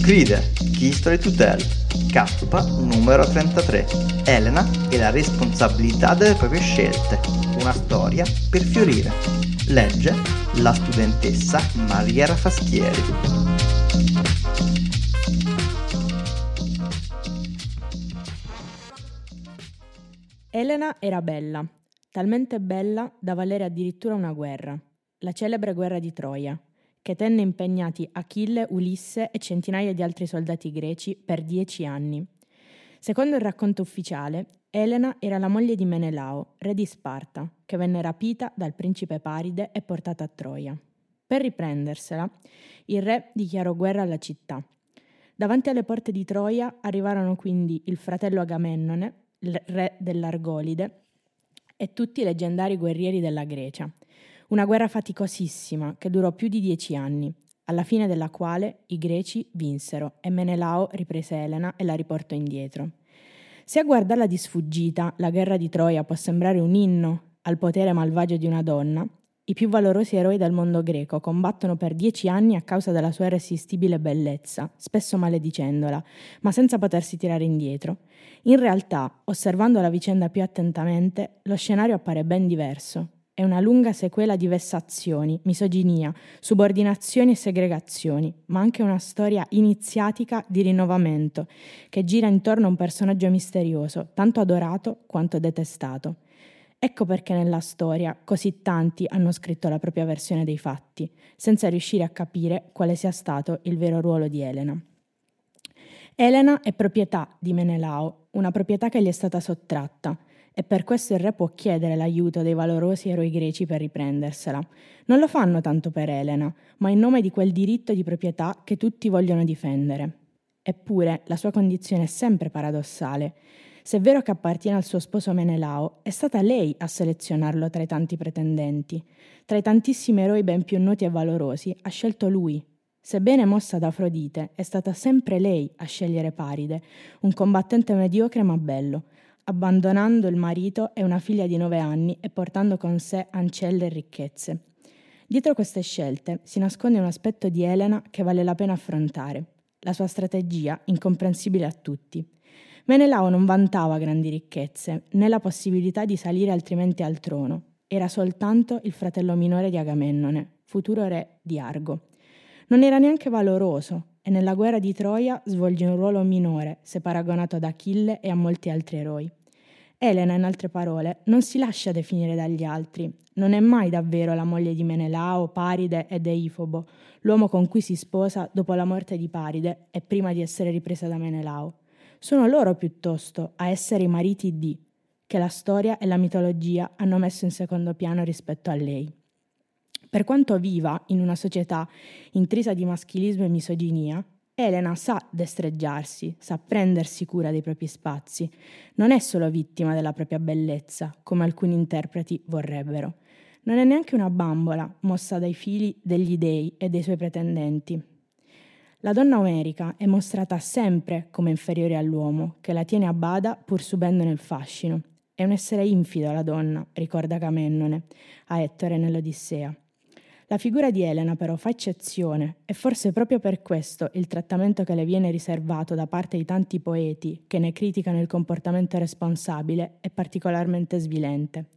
Gride, Key Story to Tell, Cappa numero 33. Elena e la responsabilità delle proprie scelte. Una storia per fiorire. Legge la studentessa Maria Rafaschieri. Elena era bella, talmente bella da valere addirittura una guerra, la celebre guerra di Troia, che tenne impegnati Achille, Ulisse e centinaia di altri soldati greci per dieci anni. Secondo il racconto ufficiale, Elena era la moglie di Menelao, re di Sparta, che venne rapita dal principe Paride e portata a Troia. Per riprendersela, il re dichiarò guerra alla città. Davanti alle porte di Troia arrivarono quindi il fratello Agamennone, re dell'Argolide, e tutti i leggendari guerrieri della Grecia. Una guerra faticosissima che durò più di dieci anni, alla fine della quale i greci vinsero e Menelao riprese Elena e la riportò indietro. Se a guardarla di sfuggita la guerra di Troia può sembrare un inno al potere malvagio di una donna, i più valorosi eroi del mondo greco combattono per dieci anni a causa della sua irresistibile bellezza, spesso maledicendola, ma senza potersi tirare indietro. In realtà, osservando la vicenda più attentamente, lo scenario appare ben diverso. È una lunga sequela di vessazioni, misoginia, subordinazioni e segregazioni, ma anche una storia iniziatica di rinnovamento, che gira intorno a un personaggio misterioso, tanto adorato quanto detestato. Ecco perché nella storia così tanti hanno scritto la propria versione dei fatti, senza riuscire a capire quale sia stato il vero ruolo di Elena. Elena è proprietà di Menelao, una proprietà che gli è stata sottratta, e per questo il re può chiedere l'aiuto dei valorosi eroi greci per riprendersela. Non lo fanno tanto per Elena, ma in nome di quel diritto di proprietà che tutti vogliono difendere. Eppure la sua condizione è sempre paradossale. Se è vero che appartiene al suo sposo Menelao, è stata lei a selezionarlo tra i tanti pretendenti. Tra i tantissimi eroi ben più noti e valorosi, ha scelto lui. Sebbene mossa da Afrodite, è stata sempre lei a scegliere Paride, un combattente mediocre ma bello, abbandonando il marito e una figlia di nove anni e portando con sé ancelle e ricchezze. Dietro queste scelte si nasconde un aspetto di Elena che vale la pena affrontare, la sua strategia incomprensibile a tutti. Menelao non vantava grandi ricchezze, né la possibilità di salire altrimenti al trono. Era soltanto il fratello minore di Agamennone, futuro re di Argo. Non era neanche valoroso e nella guerra di Troia svolge un ruolo minore se paragonato ad Achille e a molti altri eroi. Elena, in altre parole, non si lascia definire dagli altri, non è mai davvero la moglie di Menelao, Paride e Deifobo, l'uomo con cui si sposa dopo la morte di Paride e prima di essere ripresa da Menelao. Sono loro piuttosto a essere i mariti di, che la storia e la mitologia hanno messo in secondo piano rispetto a lei. Per quanto viva in una società intrisa di maschilismo e misoginia, Elena sa destreggiarsi, sa prendersi cura dei propri spazi, non è solo vittima della propria bellezza, come alcuni interpreti vorrebbero. Non è neanche una bambola mossa dai fili degli dei e dei suoi pretendenti. La donna omerica è mostrata sempre come inferiore all'uomo, che la tiene a bada pur subendone il fascino. È un essere infido la donna, ricorda Camennone a Ettore nell'Odissea. La figura di Elena però fa eccezione e forse proprio per questo il trattamento che le viene riservato da parte di tanti poeti che ne criticano il comportamento responsabile è particolarmente svilente.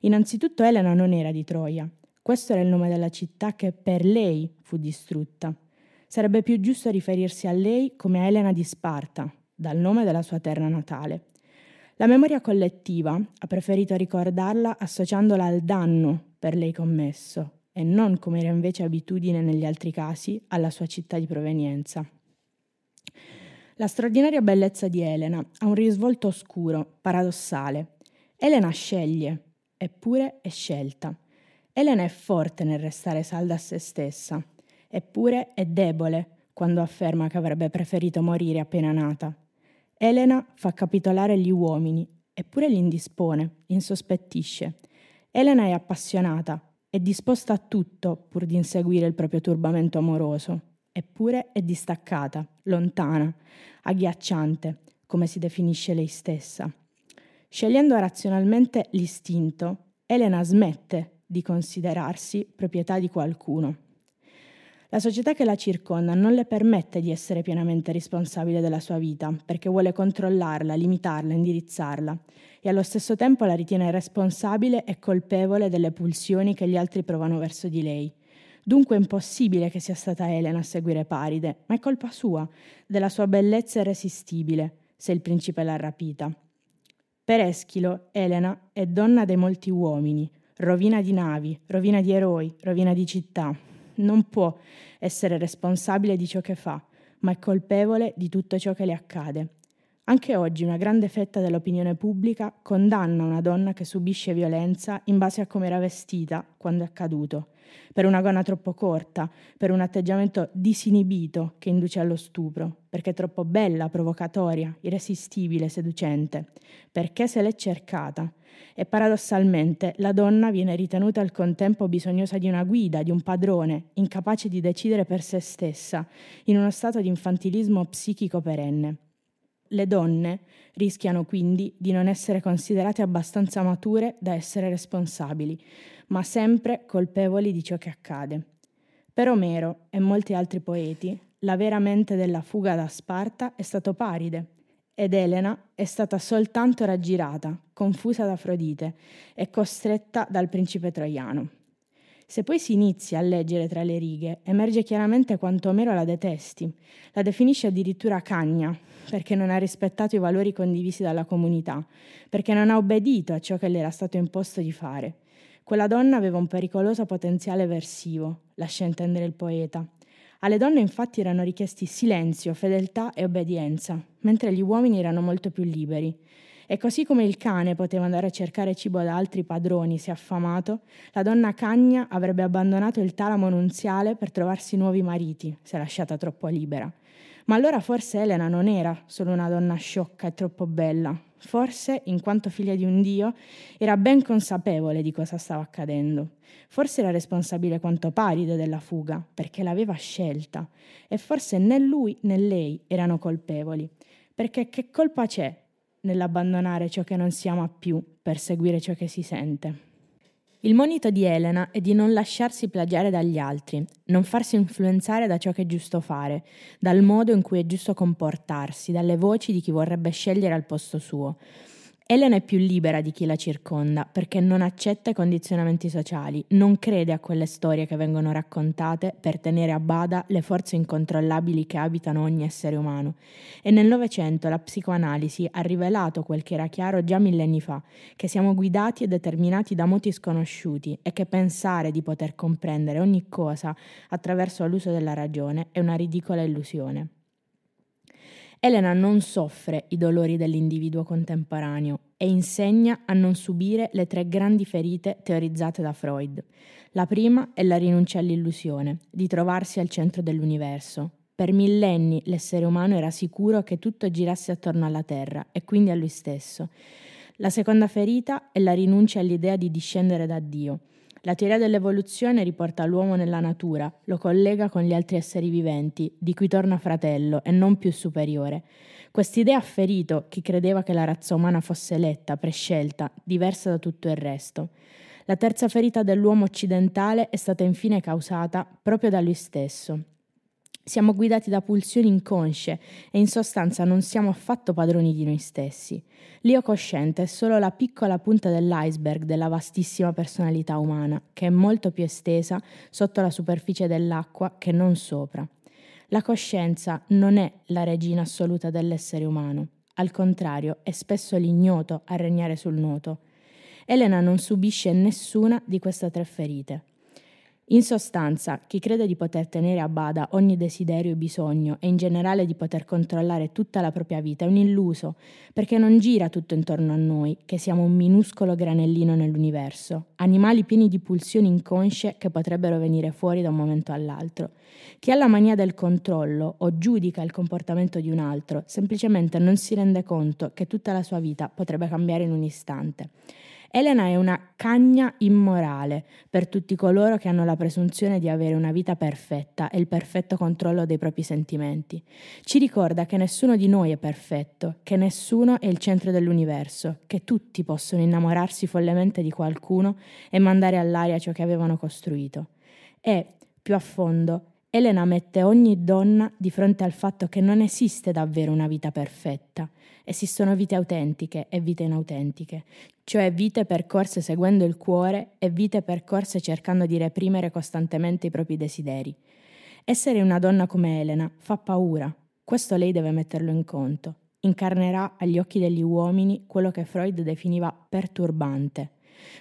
Innanzitutto Elena non era di Troia, questo era il nome della città che per lei fu distrutta. Sarebbe più giusto riferirsi a lei come a Elena di Sparta, dal nome della sua terra natale. La memoria collettiva ha preferito ricordarla associandola al danno per lei commesso e non, come era invece abitudine negli altri casi, alla sua città di provenienza. La straordinaria bellezza di Elena ha un risvolto oscuro, paradossale. Elena sceglie, eppure è scelta. Elena è forte nel restare salda a se stessa. Eppure è debole quando afferma che avrebbe preferito morire appena nata. Elena fa capitolare gli uomini, eppure li indispone, insospettisce. Elena è appassionata, è disposta a tutto pur di inseguire il proprio turbamento amoroso, eppure è distaccata, lontana, agghiacciante, come si definisce lei stessa. Scegliendo razionalmente l'istinto, Elena smette di considerarsi proprietà di qualcuno. La società che la circonda non le permette di essere pienamente responsabile della sua vita, perché vuole controllarla, limitarla, indirizzarla, e allo stesso tempo la ritiene responsabile e colpevole delle pulsioni che gli altri provano verso di lei. Dunque è impossibile che sia stata Elena a seguire Paride, ma è colpa sua, della sua bellezza irresistibile, se il principe l'ha rapita. Per Eschilo, Elena è donna dei molti uomini, rovina di navi, rovina di eroi, rovina di città. Non può essere responsabile di ciò che fa, ma è colpevole di tutto ciò che le accade. Anche oggi una grande fetta dell'opinione pubblica condanna una donna che subisce violenza in base a come era vestita quando è accaduto, per una gonna troppo corta, per un atteggiamento disinibito che induce allo stupro, perché è troppo bella, provocatoria, irresistibile, seducente, perché se l'è cercata. E paradossalmente la donna viene ritenuta al contempo bisognosa di una guida, di un padrone, incapace di decidere per se stessa, in uno stato di infantilismo psichico perenne. Le donne rischiano quindi di non essere considerate abbastanza mature da essere responsabili, ma sempre colpevoli di ciò che accade. Per Omero e molti altri poeti, la vera mente della fuga da Sparta è stato Paride, ed Elena è stata soltanto raggirata, confusa da Afrodite e costretta dal principe troiano. Se poi si inizia a leggere tra le righe, emerge chiaramente quanto Omero la detesti. La definisce addirittura cagna, perché non ha rispettato i valori condivisi dalla comunità, perché non ha obbedito a ciò che le era stato imposto di fare. Quella donna aveva un pericoloso potenziale versivo, lascia intendere il poeta. Alle donne infatti erano richiesti silenzio, fedeltà e obbedienza, mentre gli uomini erano molto più liberi. E così come il cane poteva andare a cercare cibo da altri padroni se affamato, la donna cagna avrebbe abbandonato il talamo nunziale per trovarsi nuovi mariti, se lasciata troppo libera. Ma allora forse Elena non era solo una donna sciocca e troppo bella, forse, in quanto figlia di un dio, era ben consapevole di cosa stava accadendo. Forse era responsabile quanto Paride della fuga, perché l'aveva scelta, e forse né lui né lei erano colpevoli, perché che colpa c'è nell'abbandonare ciò che non si ama più per seguire ciò che si sente. Il monito di Elena è di non lasciarsi plagiare dagli altri, non farsi influenzare da ciò che è giusto fare, dal modo in cui è giusto comportarsi, dalle voci di chi vorrebbe scegliere al posto suo. Elena è più libera di chi la circonda perché non accetta i condizionamenti sociali, non crede a quelle storie che vengono raccontate per tenere a bada le forze incontrollabili che abitano ogni essere umano. E nel Novecento la psicoanalisi ha rivelato quel che era chiaro già millenni fa, che siamo guidati e determinati da moti sconosciuti e che pensare di poter comprendere ogni cosa attraverso l'uso della ragione è una ridicola illusione. Elena non soffre i dolori dell'individuo contemporaneo e insegna a non subire le tre grandi ferite teorizzate da Freud. La prima è la rinuncia all'illusione, di trovarsi al centro dell'universo. Per millenni l'essere umano era sicuro che tutto girasse attorno alla Terra e quindi a lui stesso. La seconda ferita è la rinuncia all'idea di discendere da Dio la teoria dell'evoluzione riporta l'uomo nella natura, lo collega con gli altri esseri viventi, di cui torna fratello e non più superiore. Quest'idea ha ferito chi credeva che la razza umana fosse eletta, prescelta, diversa da tutto il resto. La terza ferita dell'uomo occidentale è stata infine causata proprio da lui stesso, siamo guidati da pulsioni inconsce e in sostanza non siamo affatto padroni di noi stessi. L'io cosciente è solo la piccola punta dell'iceberg della vastissima personalità umana, che è molto più estesa sotto la superficie dell'acqua che non sopra. La coscienza non è la regina assoluta dell'essere umano, al contrario è spesso l'ignoto a regnare sul nuoto. Elena non subisce nessuna di queste tre ferite. In sostanza, chi crede di poter tenere a bada ogni desiderio e bisogno e in generale di poter controllare tutta la propria vita è un illuso, perché non gira tutto intorno a noi, che siamo un minuscolo granellino nell'universo, animali pieni di pulsioni inconsce che potrebbero venire fuori da un momento all'altro. Chi ha la mania del controllo o giudica il comportamento di un altro semplicemente non si rende conto che tutta la sua vita potrebbe cambiare in un istante. Elena è una cagna immorale per tutti coloro che hanno la presunzione di avere una vita perfetta e il perfetto controllo dei propri sentimenti. Ci ricorda che nessuno di noi è perfetto, che nessuno è il centro dell'universo, che tutti possono innamorarsi follemente di qualcuno e mandare all'aria ciò che avevano costruito. E, più a fondo, Elena mette ogni donna di fronte al fatto che non esiste davvero una vita perfetta. Esistono vite autentiche e vite inautentiche, cioè vite percorse seguendo il cuore e vite percorse cercando di reprimere costantemente i propri desideri. Essere una donna come Elena fa paura, questo lei deve metterlo in conto. Incarnerà agli occhi degli uomini quello che Freud definiva perturbante.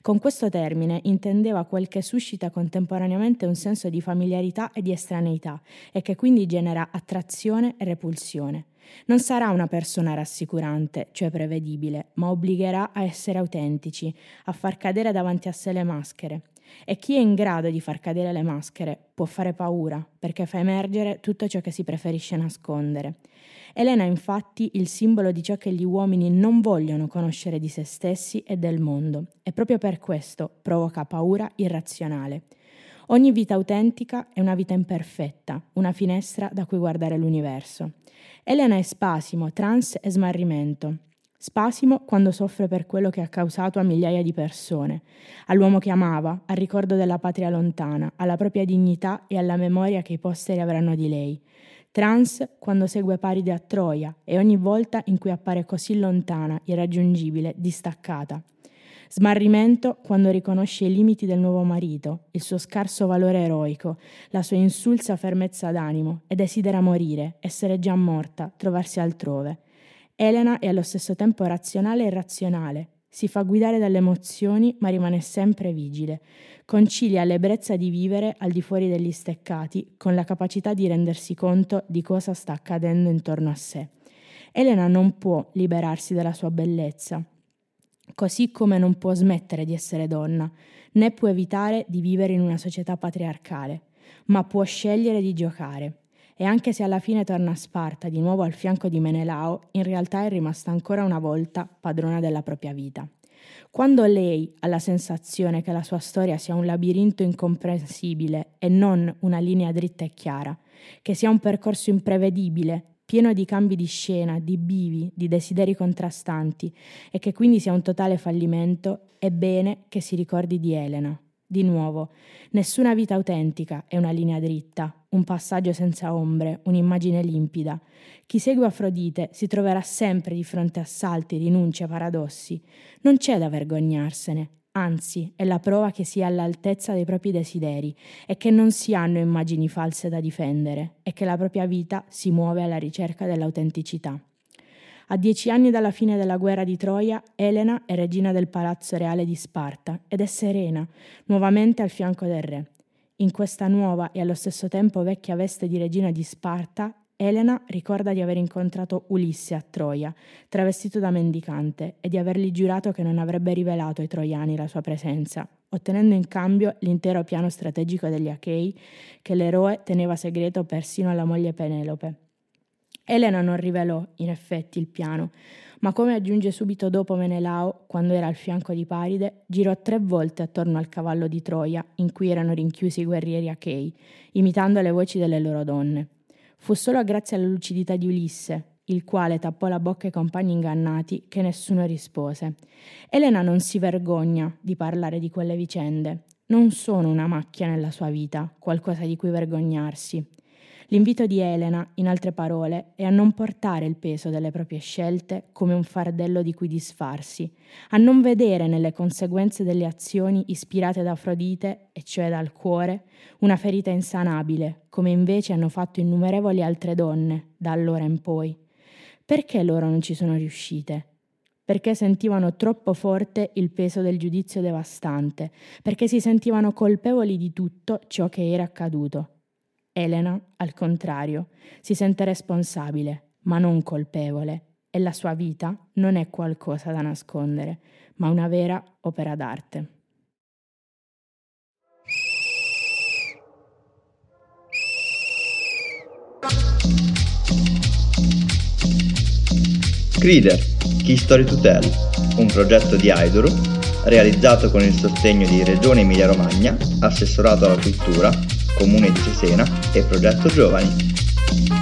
Con questo termine intendeva quel che suscita contemporaneamente un senso di familiarità e di estraneità e che quindi genera attrazione e repulsione. Non sarà una persona rassicurante, cioè prevedibile, ma obbligherà a essere autentici, a far cadere davanti a sé le maschere. E chi è in grado di far cadere le maschere può fare paura, perché fa emergere tutto ciò che si preferisce nascondere. Elena è infatti il simbolo di ciò che gli uomini non vogliono conoscere di se stessi e del mondo, e proprio per questo provoca paura irrazionale. Ogni vita autentica è una vita imperfetta, una finestra da cui guardare l'universo. Elena è spasimo, trans e smarrimento. Spasimo quando soffre per quello che ha causato a migliaia di persone, all'uomo che amava, al ricordo della patria lontana, alla propria dignità e alla memoria che i posteri avranno di lei. Trans quando segue Paride a Troia e ogni volta in cui appare così lontana, irraggiungibile, distaccata. Smarrimento quando riconosce i limiti del nuovo marito, il suo scarso valore eroico, la sua insulsa fermezza d'animo e desidera morire, essere già morta, trovarsi altrove. Elena è allo stesso tempo razionale e irrazionale, si fa guidare dalle emozioni ma rimane sempre vigile. Concilia l'ebbrezza di vivere al di fuori degli steccati con la capacità di rendersi conto di cosa sta accadendo intorno a sé. Elena non può liberarsi dalla sua bellezza, così come non può smettere di essere donna, né può evitare di vivere in una società patriarcale, ma può scegliere di giocare. E anche se alla fine torna a Sparta, di nuovo al fianco di Menelao, in realtà è rimasta ancora una volta padrona della propria vita. Quando lei ha la sensazione che la sua storia sia un labirinto incomprensibile e non una linea dritta e chiara, che sia un percorso imprevedibile, pieno di cambi di scena, di bivi, di desideri contrastanti e che quindi sia un totale fallimento, è bene che si ricordi di Elena. Di nuovo, nessuna vita autentica è una linea dritta, un passaggio senza ombre, un'immagine limpida. Chi segue Afrodite si troverà sempre di fronte a salti, rinunce, paradossi. Non c'è da vergognarsene, anzi è la prova che si è all'altezza dei propri desideri e che non si hanno immagini false da difendere e che la propria vita si muove alla ricerca dell'autenticità. A dieci anni dalla fine della guerra di Troia, Elena è regina del palazzo reale di Sparta ed è serena, nuovamente al fianco del re. In questa nuova e allo stesso tempo vecchia veste di regina di Sparta, Elena ricorda di aver incontrato Ulisse a Troia, travestito da mendicante, e di avergli giurato che non avrebbe rivelato ai troiani la sua presenza, ottenendo in cambio l'intero piano strategico degli Achei che l'eroe teneva segreto persino alla moglie Penelope. Elena non rivelò, in effetti, il piano, ma come aggiunge subito dopo Menelao, quando era al fianco di Paride, girò tre volte attorno al cavallo di Troia, in cui erano rinchiusi i guerrieri achei, imitando le voci delle loro donne. Fu solo grazie alla lucidità di Ulisse, il quale tappò la bocca ai compagni ingannati, che nessuno rispose. Elena non si vergogna di parlare di quelle vicende. Non sono una macchia nella sua vita, qualcosa di cui vergognarsi. L'invito di Elena, in altre parole, è a non portare il peso delle proprie scelte come un fardello di cui disfarsi, a non vedere nelle conseguenze delle azioni ispirate da Afrodite, e cioè dal cuore, una ferita insanabile, come invece hanno fatto innumerevoli altre donne da allora in poi. Perché loro non ci sono riuscite? perché sentivano troppo forte il peso del giudizio devastante, perché si sentivano colpevoli di tutto ciò che era accaduto. Elena, al contrario, si sente responsabile, ma non colpevole, e la sua vita non è qualcosa da nascondere, ma una vera opera d'arte. Crider, Key Story to Tell, un progetto di Aiduru realizzato con il sostegno di Regione Emilia-Romagna, Assessorato alla Cultura Comune di Cesena e Progetto Giovani.